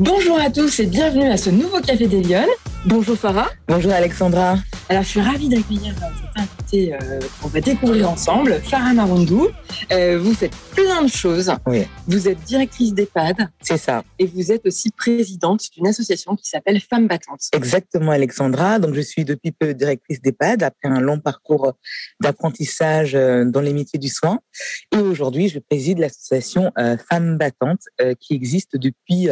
Bonjour à tous et bienvenue à ce nouveau Café des Lyonnes. Bonjour Farah. Bonjour Alexandra. Alors je suis ravie d'accueillir euh, cette euh, qu'on va découvrir ensemble, Farah Marundou. Euh, vous faites plein de choses. Oui. Vous êtes directrice d'EHPAD. C'est ça. Et vous êtes aussi présidente d'une association qui s'appelle Femmes Battantes. Exactement Alexandra. Donc je suis depuis peu directrice d'EHPAD après un long parcours d'apprentissage dans les métiers du soin. Et aujourd'hui je préside l'association Femmes Battantes qui existe depuis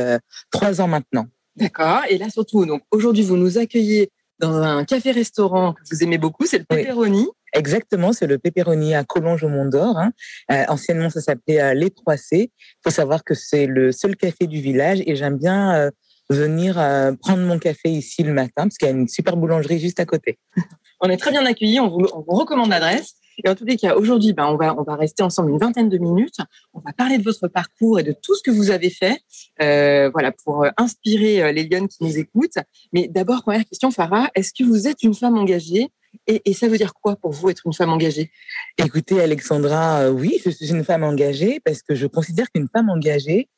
trois ans maintenant. D'accord. Et là surtout, donc aujourd'hui vous nous accueillez dans un café-restaurant que vous aimez beaucoup, c'est le Pepperoni. Exactement, c'est le Pepperoni à Collonges au Mont d'Or. Hein. Euh, anciennement, ça s'appelait euh, les 3C. Il faut savoir que c'est le seul café du village et j'aime bien euh, venir prendre mon café ici le matin parce qu'il y a une super boulangerie juste à côté. On est très bien accueillis, on vous, on vous recommande l'adresse. Et en tous les cas, aujourd'hui, ben, on, va, on va rester ensemble une vingtaine de minutes. On va parler de votre parcours et de tout ce que vous avez fait euh, voilà, pour euh, inspirer euh, les Lyonnes qui nous écoutent. Mais d'abord, première question, Farah, est-ce que vous êtes une femme engagée? Et, et, ça veut dire quoi pour vous être une femme engagée? Écoutez, Alexandra, oui, je suis une femme engagée parce que je considère qu'une femme engagée,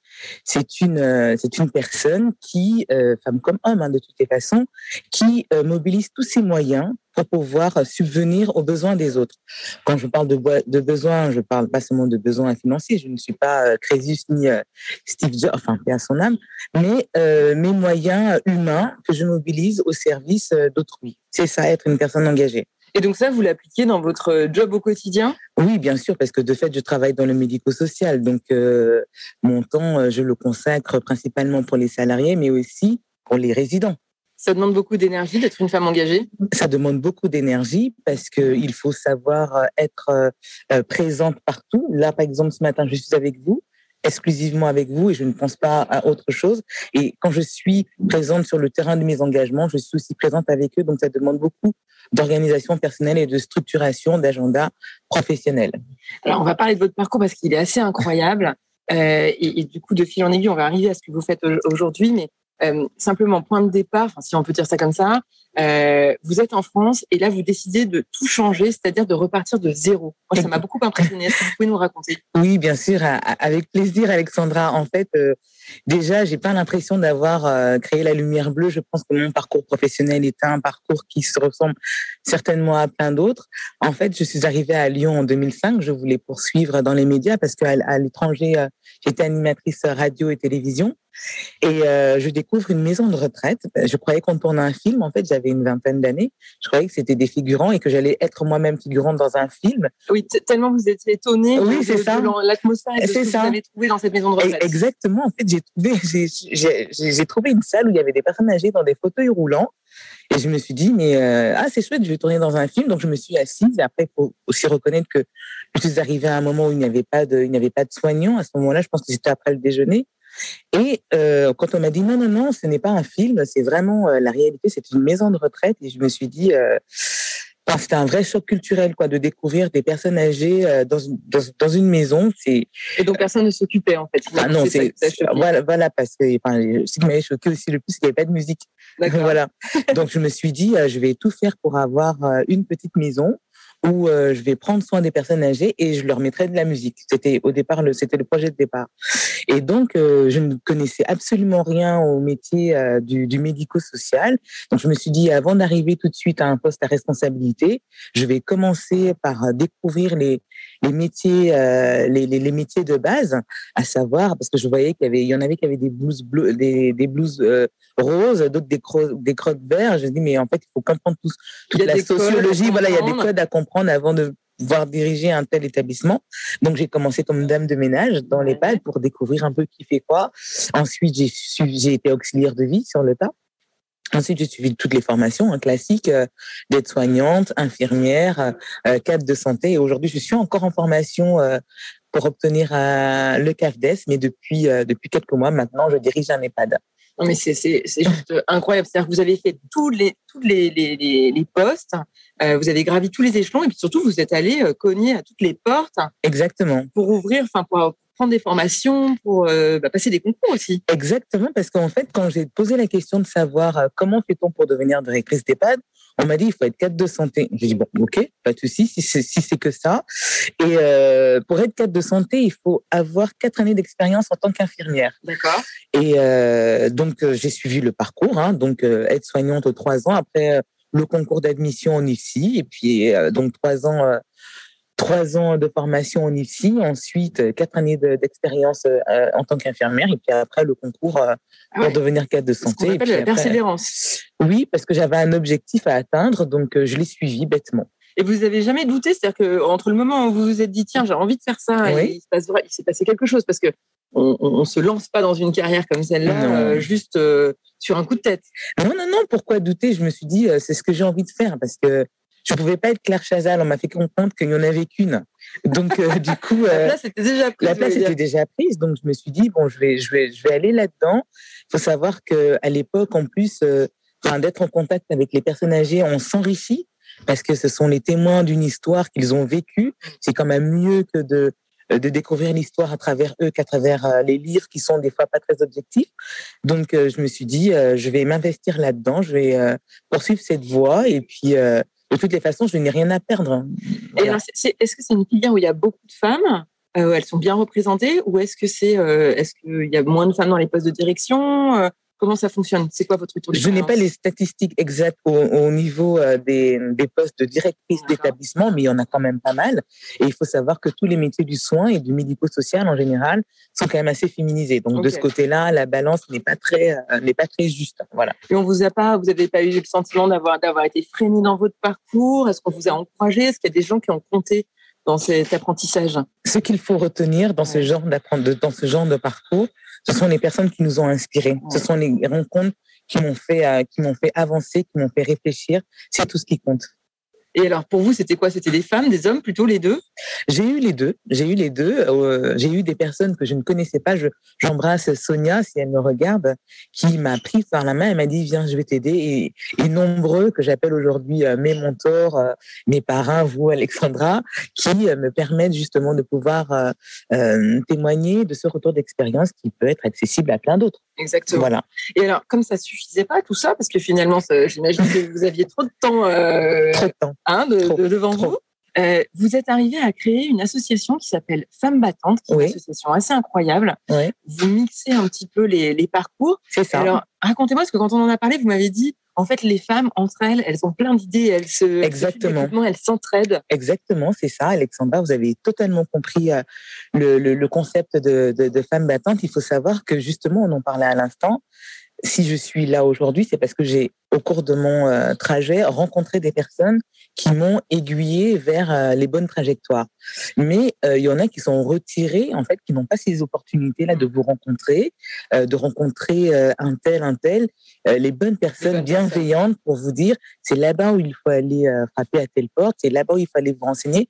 c'est une, c'est une personne qui, femme comme homme hein, de toutes les façons, qui mobilise tous ses moyens pour pouvoir subvenir aux besoins des autres. Quand je parle de, besoins, je parle pas seulement de besoins financiers. Je ne suis pas euh, Crésus ni euh, Steve Jobs, enfin, paix son âme, mais euh, mes moyens humains que je mobilise au service d'autrui. C'est ça, être une personne engagée. Et donc ça, vous l'appliquez dans votre job au quotidien? Oui, bien sûr, parce que de fait, je travaille dans le médico-social. Donc, mon temps, je le consacre principalement pour les salariés, mais aussi pour les résidents. Ça demande beaucoup d'énergie d'être une femme engagée? Ça demande beaucoup d'énergie parce qu'il faut savoir euh, être euh, euh, présente partout. Là, par exemple, ce matin, je suis avec vous, exclusivement avec vous et je ne pense pas à autre chose. Et quand je suis présente sur le terrain de mes engagements, je suis aussi présente avec eux. Donc, ça demande beaucoup d'organisation personnelle et de structuration d'agenda professionnel. Alors, on va parler de votre parcours parce qu'il est assez incroyable. et, et, du coup, de fil en aiguille, on va arriver à ce que vous faites aujourd'hui. Mais euh, simplement, point de départ, si on peut dire ça comme ça, euh, vous êtes en France et là, vous décidez de tout changer, c'est-à-dire de repartir de zéro. Moi, ça m'a beaucoup impressionné. Est-ce que vous pouvez nous raconter? Oui, bien sûr, avec plaisir, Alexandra. En fait, euh, déjà, j'ai pas l'impression d'avoir euh, créé la lumière bleue. Je pense que mon parcours professionnel est un parcours qui se ressemble certainement à plein d'autres. En fait, je suis arrivée à Lyon en 2005. Je voulais poursuivre dans les médias parce qu'à l'étranger, j'étais animatrice radio et télévision. Et euh, je découvre une maison de retraite. Je croyais qu'on tournait un film. En fait, j'avais une vingtaine d'années. Je croyais que c'était des figurants et que j'allais être moi-même figurante dans un film. Oui, tellement vous étiez étonnée oui, c'est ça. l'atmosphère que vous avez trouvé dans cette maison de retraite. Exactement. En fait, j'ai trouvé, j'ai trouvé une salle où il y avait des personnes âgées dans des fauteuils roulants. Et je me suis dit, mais euh, ah, c'est chouette, je vais tourner dans un film. Donc, je me suis assise. Et après, il faut aussi reconnaître que je suis arrivée à un moment où il n'y avait pas de, il n'y avait pas de soignants. À ce moment-là, je pense que c'était après le déjeuner. Et euh, quand on m'a dit non, non, non, ce n'est pas un film, c'est vraiment euh, la réalité, c'est une maison de retraite. Et je me suis dit, euh, c'était un vrai choc culturel, quoi, de découvrir des personnes âgées euh, dans, dans, dans, une maison. C'est et donc personne ne s'occupait en fait. Ah non, c'est voilà, voilà, parce que enfin, ce qui m'avait choqué aussi le plus, c'est qu'il n'y avait pas de musique. voilà. donc je me suis dit, je vais tout faire pour avoir une petite maison où euh, je vais prendre soin des personnes âgées et je leur mettrai de la musique. C'était au départ, le, c'était le projet de départ. Et donc, euh, je ne connaissais absolument rien au métier euh, du, du médico-social. Donc, je me suis dit, avant d'arriver tout de suite à un poste à responsabilité, je vais commencer par découvrir les, les métiers, les, les, les, métiers de base, à savoir, parce que je voyais qu'il y avait, il y en avait qui avaient des blouses bleues, des, des blouses roses, d'autres des, des crottes verts. Je me dis, mais en fait, il faut comprendre tout, toute la sociologie. Voilà, il y a des codes à comprendre avant de pouvoir diriger un tel établissement. Donc, j'ai commencé comme dame de ménage dans l'EHPAD pour découvrir un peu qui fait quoi. Ensuite, j'ai été auxiliaire de vie sur le tas. Ensuite, j'ai suivi toutes les formations hein, classiques euh, d'aide-soignante, infirmière, euh, cadre de santé. Et aujourd'hui, je suis encore en formation euh, pour obtenir le CAFDES, mais depuis, depuis quelques mois maintenant, je dirige un EHPAD. Non, mais c'est juste incroyable. C'est-à-dire que vous avez fait tous les, tous les, les, les postes, euh, vous avez gravi tous les échelons et puis surtout, vous êtes allé euh, cogner à toutes les portes. Exactement. Pour ouvrir, enfin, pour, prendre des formations, pour euh, bah, passer des concours aussi. Exactement, parce qu'en fait, quand j'ai posé la question de savoir comment fait-on pour devenir directrice d'EHPAD, On m'a dit, il faut être cadre de santé. J'ai dit, bon, ok, pas de souci, si c'est si c'est que ça. Et euh, pour être cadre de santé, il faut avoir quatre années d'expérience en tant qu'infirmière. D'accord. Et euh, donc, euh, j'ai suivi le parcours, hein, donc euh, être soignante trois ans. Après, euh, le concours d'admission en IFSI. Et puis, donc, trois ans trois ans de formation en IFSI, ensuite quatre années d'expérience en tant qu'infirmière, et puis après le concours Ah pour ouais. devenir cadre de Ce santé. Et appelle puis la après- persévérance. oui, parce que j'avais un objectif à atteindre, donc euh, je l'ai suivi bêtement. Et vous avez jamais douté, c'est-à-dire que entre le moment où vous vous êtes dit tiens j'ai envie de faire ça, Oui. et il se passe vrai- il s'est passé quelque chose parce que on, on, on se lance pas dans une carrière comme celle-là euh, juste euh, sur un coup de tête. Non, non, non, pourquoi douter? Je me suis dit, euh, c'est ce que j'ai envie de faire, parce que je pouvais pas être Claire Chazal, on m'a fait comprendre qu'il y en avait qu'une. Donc, euh, du coup, euh, Là c'était déjà pris. la place était déjà prise, donc je me suis dit, bon, je vais, je vais, je vais aller là-dedans. Il faut savoir que à l'époque, en plus, euh, enfin, d'être en contact avec les personnes âgées, on s'enrichit, parce que ce sont les témoins d'une histoire qu'ils ont vécue. C'est quand même mieux que de de découvrir l'histoire à travers eux qu'à travers euh, les livres qui sont des fois pas très objectifs. Donc, euh, je me suis dit, euh, je vais m'investir là-dedans, je vais euh, poursuivre cette voie et puis, euh, de toutes les façons, je n'ai rien à perdre. Voilà. c'est- c'est- est-ce que c'est une filière où il y a beaucoup de femmes euh, Elles sont bien représentées ou est-ce que c'est euh, est-ce qu'il y a moins de femmes dans les postes de direction Euh, Comment ça fonctionne? C'est quoi votre retour Je n'ai pas les statistiques exactes au, au niveau euh, des, des postes de directrice d'établissement, mais il y en a quand même pas mal. Et il faut savoir que tous les métiers du soin et du médico-social en général sont quand même assez féminisés. Donc de ce côté-là, la balance n'est pas très euh, n'est pas très juste. Voilà. Et on vous a pas, vous n'avez pas eu le sentiment d'avoir d'avoir été freiné dans votre parcours? Est-ce qu'on vous a encouragé? Est-ce qu'il y a des gens qui ont compté dans cet apprentissage? Ce qu'il faut retenir dans ce genre dans ce genre de parcours, ce sont les personnes qui nous ont inspirés. Ce sont les rencontres qui m'ont fait euh, qui m'ont fait avancer, qui m'ont fait réfléchir. C'est tout ce qui compte. Et alors pour vous, c'était quoi? C'était des femmes, des hommes, plutôt les deux? J'ai eu les deux. J'ai eu les deux. Euh, j'ai eu des personnes que je ne connaissais pas. Je, j'embrasse Sonia si elle me regarde, qui m'a pris par la main et m'a dit viens, je vais t'aider. Et, nombreux que j'appelle aujourd'hui euh, mes mentors, euh, mes parrains, vous Alexandra, qui me permettent justement de pouvoir témoigner de ce retour d'expérience qui peut être accessible à plein d'autres. Exactement. Voilà. Et alors, comme ça suffisait pas tout ça, parce que finalement, j'imagine que vous aviez trop de temps euh, Trop de temps. hein, de, Trop, de- devant trop. vous. Euh, vous êtes arrivé à créer une association qui s'appelle Femmes Battantes, qui est une association assez incroyable. Oui. Vous mixez un petit peu les, les parcours. C'est ça. Alors, racontez-moi, parce que quand on en a parlé, vous m'avez dit, en fait, les femmes, entre elles, elles ont plein d'idées, elles se... Exactement. Elles s'entraident. Exactement, c'est ça, Alexandra. Vous avez totalement compris euh, le, le, le concept de, de, de femme battante. Il faut savoir que justement, on en parlait à l'instant. Si je suis là aujourd'hui, c'est parce que j'ai, au cours de mon euh, trajet, rencontré des personnes qui m'ont aiguillé vers euh, les bonnes trajectoires. Mais euh, il y en a qui sont retirés, en fait, qui n'ont pas ces opportunités-là de vous rencontrer, euh, de rencontrer euh, un tel, un tel, les bonnes personnes bonnes bienveillantes pour vous dire c'est là-bas où il faut aller frapper à telle porte, c'est là-bas où il faut aller vous renseigner.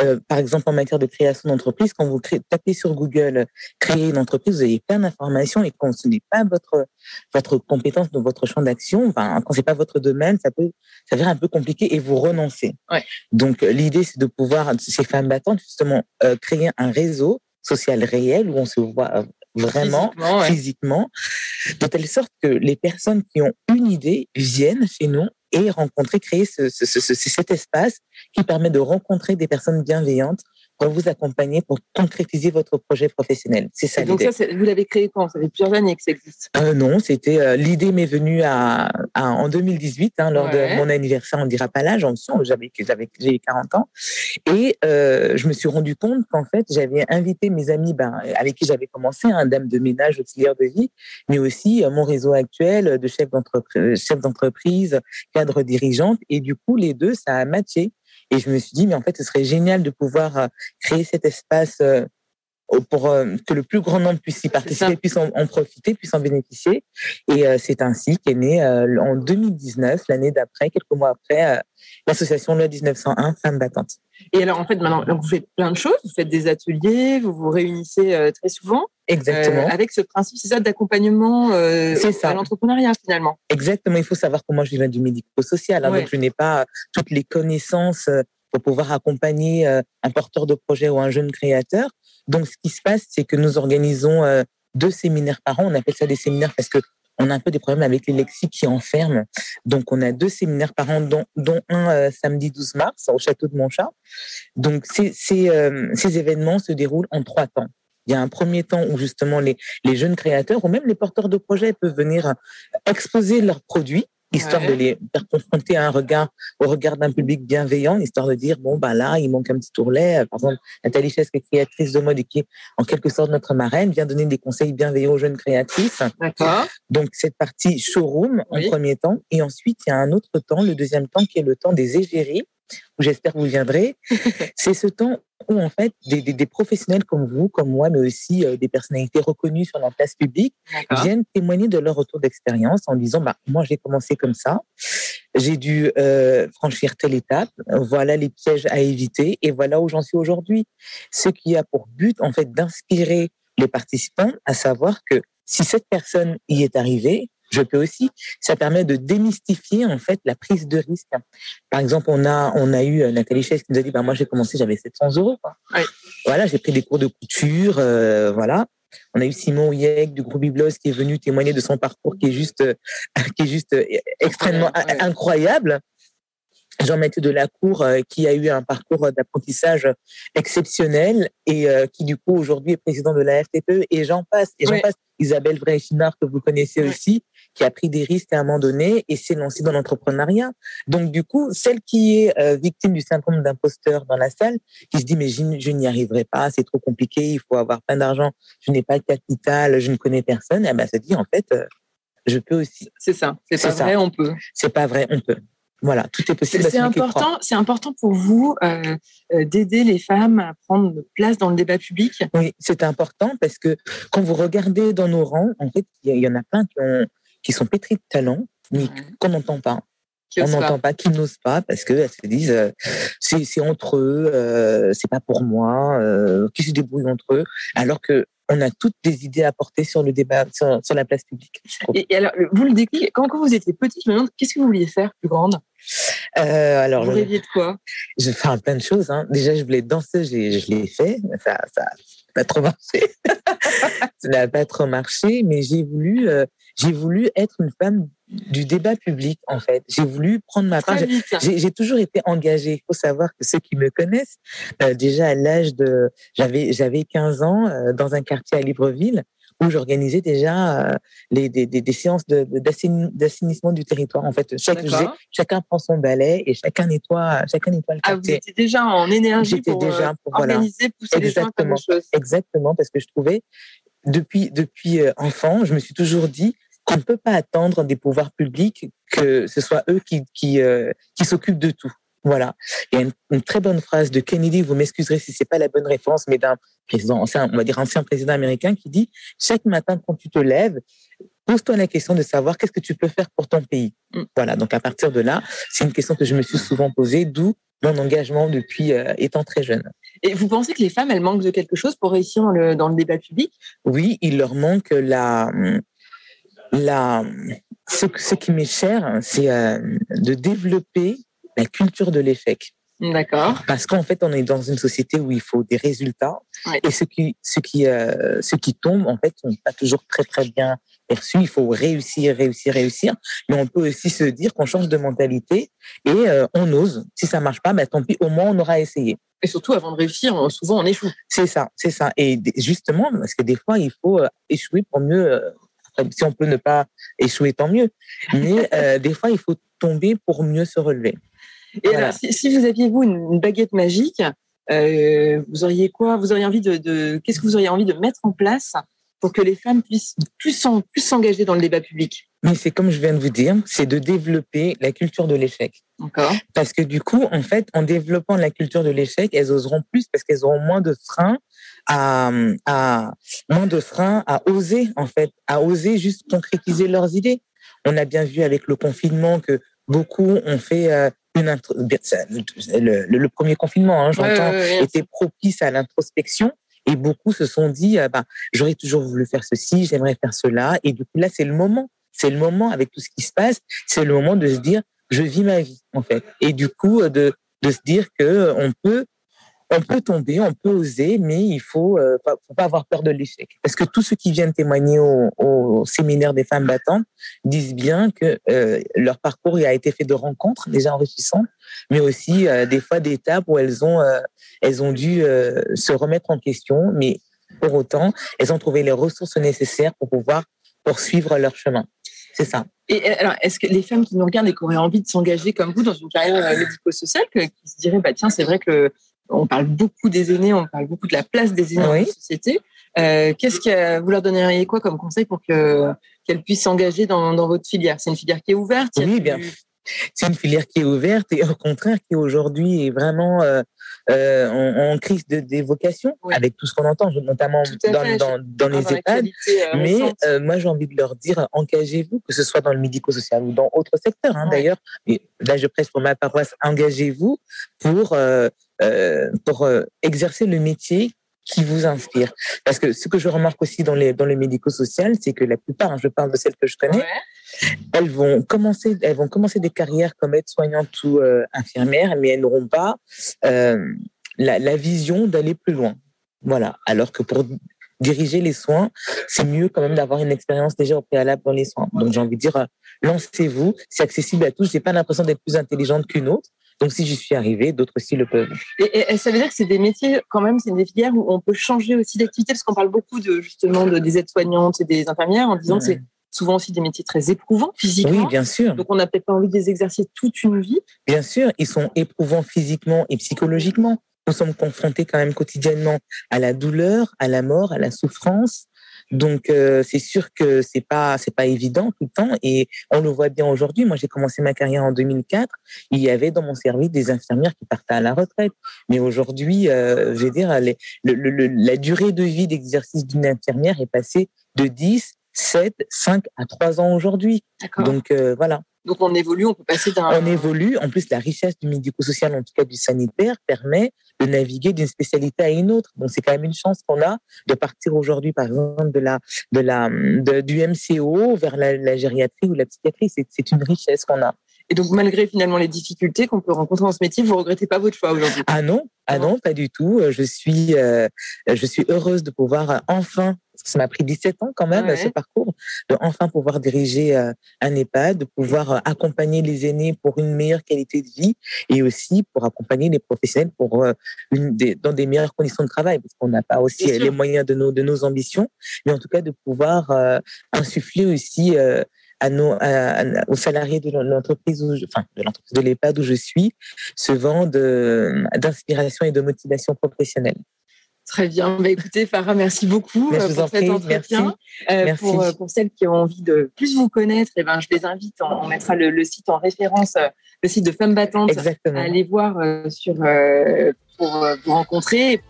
Euh, par exemple, en matière de création d'entreprise, quand vous créez, tapez sur Google créer une entreprise, vous avez plein d'informations et quand ce n'est pas votre votre compétence dans votre champ d'action, enfin, quand c'est pas votre domaine, ça peut s'avérer un peu compliqué et vous renoncez. Ouais. Donc euh, l'idée c'est de pouvoir ces femmes battantes justement euh, créer un réseau social réel où on se voit vraiment Physiquement, ouais. physiquement, de telle sorte que les personnes qui ont une idée viennent chez nous et rencontrer, créer ce, ce, ce, ce- cet espace qui permet de rencontrer des personnes bienveillantes pour vous accompagner, pour concrétiser votre projet professionnel. C'est ça Et donc ça, vous l'avez créé quand? Ça fait plusieurs années que ça existe. Euh, non, c'était euh, l'idée m'est venue à, à- en 2018 hein, lors Ouais. de mon anniversaire. On dira pas l'âge, en dessous, j'avais j'avais j'ai 40 ans et euh, je me suis rendu compte qu'en fait j'avais invité mes amis ben, avec qui j'avais commencé, un dame de ménage, auxiliaire de vie, mais aussi euh, mon réseau actuel de chef d'entreprise, chef d'entreprise, cadre dirigeante et du coup les deux ça a matché et je me suis dit mais en fait ce serait génial de pouvoir euh, créer cet espace. Pour euh, que le plus grand nombre puisse y participer, puisse en, en profiter, puisse en bénéficier. Et euh, c'est ainsi qu'est née euh, en 2019, l'année d'après, quelques mois après, l'association Loi 1901 Femmes battantes. Et alors, en fait, maintenant, vous faites plein de choses. Vous faites des ateliers, vous vous réunissez très souvent. Exactement. Euh, avec ce principe, c'est ça, d'accompagnement euh, ça. à l'entrepreneuriat, finalement. Exactement. Il faut savoir que moi, je viens du médico-social. Hein, Ouais. Donc, je n'ai pas toutes les connaissances pour pouvoir accompagner un porteur de projet ou un jeune créateur. Donc, ce qui se passe, c'est que nous organisons euh, deux séminaires par an. On appelle ça des séminaires parce que on a un peu des problèmes avec les lexiques qui enferment. Donc, on a deux séminaires par an, dont, un euh, samedi 12 mars au château de Montchat. Donc, euh, ces événements se déroulent en trois temps. Il y a un premier temps où justement les jeunes créateurs ou même les porteurs de projets peuvent venir exposer leurs produits histoire de les faire confronter à un regard, au regard d'un public bienveillant, histoire de dire, bon, bah là, il manque un petit tourlet. Par exemple, Nathalie Chesque, qui est créatrice de mode et qui est en quelque sorte notre marraine, vient donner des conseils bienveillants aux jeunes créatrices. D'accord. Donc, cette partie showroom en premier temps. Et ensuite, il y a un autre temps, le deuxième temps, qui est le temps des égéries, j'espère que vous viendrez. C'est ce temps où, en fait, des, des, des, professionnels comme vous, comme moi, mais aussi euh, des personnalités reconnues sur la place publique, viennent témoigner de leur retour d'expérience en disant, bah, moi, j'ai commencé comme ça. J'ai dû euh, franchir telle étape. Voilà les pièges à éviter et voilà où j'en suis aujourd'hui. Ce qui a pour but, en fait, d'inspirer les participants à savoir que si cette personne y est arrivée, je peux aussi. Ça permet de démystifier en fait la prise de risque. Par exemple, on a on a eu Nathalie Chaise qui nous a dit bah moi j'ai commencé j'avais 700 euros. Quoi. Oui. Voilà, j'ai pris des cours de couture, euh, voilà. On a eu Simon Yek du groupe Biblos qui est venu témoigner de son parcours qui est juste qui est juste extrêmement ouais, ouais. incroyable. Jean-Mathieu Delacour, euh, qui a eu un parcours d'apprentissage exceptionnel et euh, qui, du coup, aujourd'hui est président de la FTPE, et j'en passe, et j'en oui. passe. Isabelle Vreichinard, que vous connaissez oui. aussi, qui a pris des risques à un moment donné et s'est lancée dans l'entrepreneuriat. Donc, du coup, celle qui est euh, victime du syndrome d'imposteur dans la salle, qui se dit, mais je, je n'y arriverai pas, c'est trop compliqué, il faut avoir plein d'argent, je n'ai pas de capital, je ne connais personne, eh ben, se dit, en fait, euh, je peux aussi. C'est ça. C'est pas ça. vrai, on peut. C'est pas vrai, on peut. Voilà, tout est possible. C'est important, c'est important pour vous euh, d'aider les femmes à prendre place dans le débat public. Oui, c'est important parce que quand vous regardez dans nos rangs, en fait, il y, y, en a plein qui, ont, qui sont pétris de talent, mais qu'on n'entend pas. On n'entend pas, qui n'osent pas parce qu'elles se disent euh, c'est entre eux, euh, c'est pas pour moi, euh, qui se débrouillent entre eux, alors que on a toutes des idées à porter sur le débat, sur, sur la place publique. Et, et, alors, vous le déclic, quand, quand vous étiez petite, je me demande qu'est-ce que vous vouliez faire plus grande? Euh, alors, vous rêviez de quoi? Je vais faire plein de choses. Hein. Déjà, je voulais danser, je l'ai fait. Ça, ça pas trop marché. ça n'a pas trop marché, mais j'ai voulu, euh, j'ai voulu être une femme du débat public, en fait. J'ai voulu prendre ma part. J'ai toujours été engagée. Il faut savoir que ceux qui me connaissent, euh, déjà à l'âge de, j'avais, j'avais 15 ans, euh, dans un quartier à Libreville, où j'organisais déjà euh, les, des, des, des séances d'assainissement du territoire. En fait, chaque, chacun prend son balai et chacun nettoie, chacun nettoie le quartier. Ah, vous étiez déjà en énergie pour, déjà pour organiser, voilà. pousser Exactement. les gens à. Exactement, parce que je trouvais, depuis, depuis enfant, je me suis toujours dit, qu'on ne peut pas attendre des pouvoirs publics que ce soit eux qui, qui, euh, qui s'occupent de tout. Voilà. Il y a une, une, très bonne phrase de Kennedy, vous m'excuserez si c'est pas la bonne référence, mais d'un président ancien, on va dire ancien président américain qui dit, chaque matin quand tu te lèves, pose-toi la question de savoir qu'est-ce que tu peux faire pour ton pays. Mm. Voilà. Donc à partir de là, c'est une question que je me suis souvent posée, d'où mon engagement depuis euh, étant très jeune. Et vous pensez que les femmes, elles manquent de quelque chose pour réussir dans le, dans le débat public? Oui, il leur manque la, la, ce, ce qui m'est cher, c'est euh, de développer la culture de l'échec. D'accord. Parce qu'en fait, on est dans une société où il faut des résultats ouais. et ce qui, ce qui, euh, ce qui tombe, en fait, sont pas toujours très très bien perçus. Il faut réussir, réussir, réussir. Mais on peut aussi se dire qu'on change de mentalité et euh, on ose. Si ça marche pas, ben tant pis. Au moins, on aura essayé. Et surtout, avant de réussir, souvent on échoue. C'est ça, c'est ça. Et justement, parce que des fois, il faut échouer pour mieux si on peut ne pas échouer, tant mieux. Mais euh, des fois, il faut tomber pour mieux se relever. Et voilà. alors, si, si, vous aviez vous une, une baguette magique, euh, vous auriez quoi? Vous auriez envie de, de qu'est-ce que vous auriez envie de mettre en place pour que les femmes puissent plus plus s'engager dans le débat public? Mais c'est comme je viens de vous dire, c'est de développer la culture de l'échec. Parce que du coup, en fait, en développant la culture de l'échec, elles oseront plus parce qu'elles auront moins de freins à, à moins de freins à oser en fait, à oser juste concrétiser leurs idées. On a bien vu avec le confinement que beaucoup ont fait euh, une le, le, premier confinement, hein, j'entends, ouais, ouais, ouais. était propice à l'introspection. Et beaucoup se sont dit, ah bah, j'aurais toujours voulu faire ceci, j'aimerais faire cela. Et du coup, là, c'est le moment. C'est le moment, avec tout ce qui se passe, c'est le moment de se dire, je vis ma vie, en fait. Et du coup, de, de se dire que on peut on peut tomber, on peut oser, mais il faut, euh, faut pas avoir peur de l'échec. Parce que tous ceux qui viennent témoigner au, séminaire des femmes battantes disent bien que euh, leur parcours a été fait de rencontres déjà enrichissantes, mais aussi euh, des fois d'étapes où elles ont, elles ont dû se remettre en question, mais pour autant, elles ont trouvé les ressources nécessaires pour pouvoir poursuivre leur chemin. C'est ça. Alors, est-ce que les femmes qui nous regardent et qui auraient envie de s'engager comme vous dans une carrière médico-sociale, qui se diraient, bah, tiens, c'est vrai que on parle beaucoup des aînés, on parle beaucoup de la place des aînés dans la société. Euh, qu'est-ce que vous leur donneriez quoi comme conseil pour que qu'elles puissent s'engager dans, dans, votre filière? C'est une filière qui est ouverte Oui, bien. C'est une filière qui est ouverte et au contraire qui aujourd'hui est vraiment euh, euh, en, crise de, des vocations avec tout ce qu'on entend, notamment dans, dans, dans, les EHPAD. Mais euh, moi, j'ai envie de leur dire, engagez-vous, que ce soit dans le médico-social ou dans autre secteur, hein, d'ailleurs. Là, je presse pour ma paroisse, engagez-vous pour, euh, pour exercer le métier qui vous inspire. Parce que ce que je remarque aussi dans, les, dans le médico-social, c'est que la plupart, hein, je parle de celles que je connais, elles vont commencer, elles vont commencer des carrières comme aide-soignante ou euh, infirmière, mais elles n'auront pas euh, la, la, vision d'aller plus loin. Voilà. Alors que pour diriger les soins, c'est mieux quand même d'avoir une expérience déjà au préalable dans les soins. Donc j'ai envie de dire, euh, lancez-vous, c'est accessible à tous. J'ai pas l'impression d'être plus intelligente qu'une autre. Donc, si j'y suis arrivée, d'autres aussi le peuvent. Et, ça veut dire que c'est des métiers, quand même, c'est des filières où on peut changer aussi d'activité, parce qu'on parle beaucoup de, justement, de, des aides-soignantes et des infirmières en disant que c'est souvent aussi des métiers très éprouvants physiquement. Oui, bien sûr. Donc, on n'a peut-être pas envie de les exercer toute une vie. Bien sûr, ils sont éprouvants physiquement et psychologiquement. Nous sommes confrontés quand même quotidiennement à la douleur, à la mort, à la souffrance, donc euh, c'est sûr que c'est pas c'est pas évident tout le temps et on le voit bien aujourd'hui. Moi j'ai commencé ma carrière en 2004. Il y avait dans mon service des infirmières qui partaient à la retraite. Mais aujourd'hui, euh, je veux dire, la durée de vie d'exercice d'une infirmière est passée de 10, 7, 5 à 3 ans aujourd'hui. Donc euh, voilà. Donc on évolue, on peut passer d'un. On évolue. En plus, la richesse du médico-social, en tout cas du sanitaire, permet de naviguer d'une spécialité à une autre. Donc c'est quand même une chance qu'on a de partir aujourd'hui, par exemple, de la, de la, du MCO vers la, la gériatrie ou la psychiatrie. C'est une richesse qu'on a. Et donc, malgré finalement les difficultés qu'on peut rencontrer dans ce métier, vous regrettez pas votre choix aujourd'hui? Ah non, ah non, pas du tout. Je suis, euh, je suis heureuse de pouvoir enfin, parce que ça m'a pris 17 ans quand même ce parcours, de enfin pouvoir diriger euh, un EHPAD, de pouvoir euh, accompagner les aînés pour une meilleure qualité de vie et aussi pour accompagner les professionnels pour une des, dans des meilleures conditions de travail, parce qu'on n'a pas aussi les moyens de nos de nos ambitions, mais en tout cas de pouvoir insuffler aussi à nos, aux salariés de l'entreprise, enfin de l'entreprise de l'EHPAD où je suis, ce vent d'inspiration et de motivation professionnelle. Très bien. Bah, écoutez, Farah, merci beaucoup euh, pour cet entretien. Euh, merci. Pour, euh, pour, celles qui ont envie de plus vous connaître, eh ben, je les invite, on, mettra le, site en référence, le site de Femmes Battantes, à aller voir sur, pour vous rencontrer,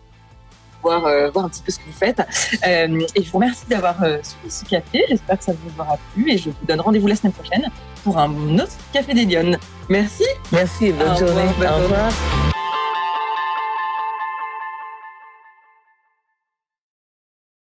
euh, voir, un petit peu ce que vous faites. Euh, et je vous remercie d'avoir euh, suivi ce café. J'espère que ça vous aura plu et je vous donne rendez-vous la semaine prochaine pour un autre Café des Lyonnes. Merci. Merci, bonne journée. Au revoir.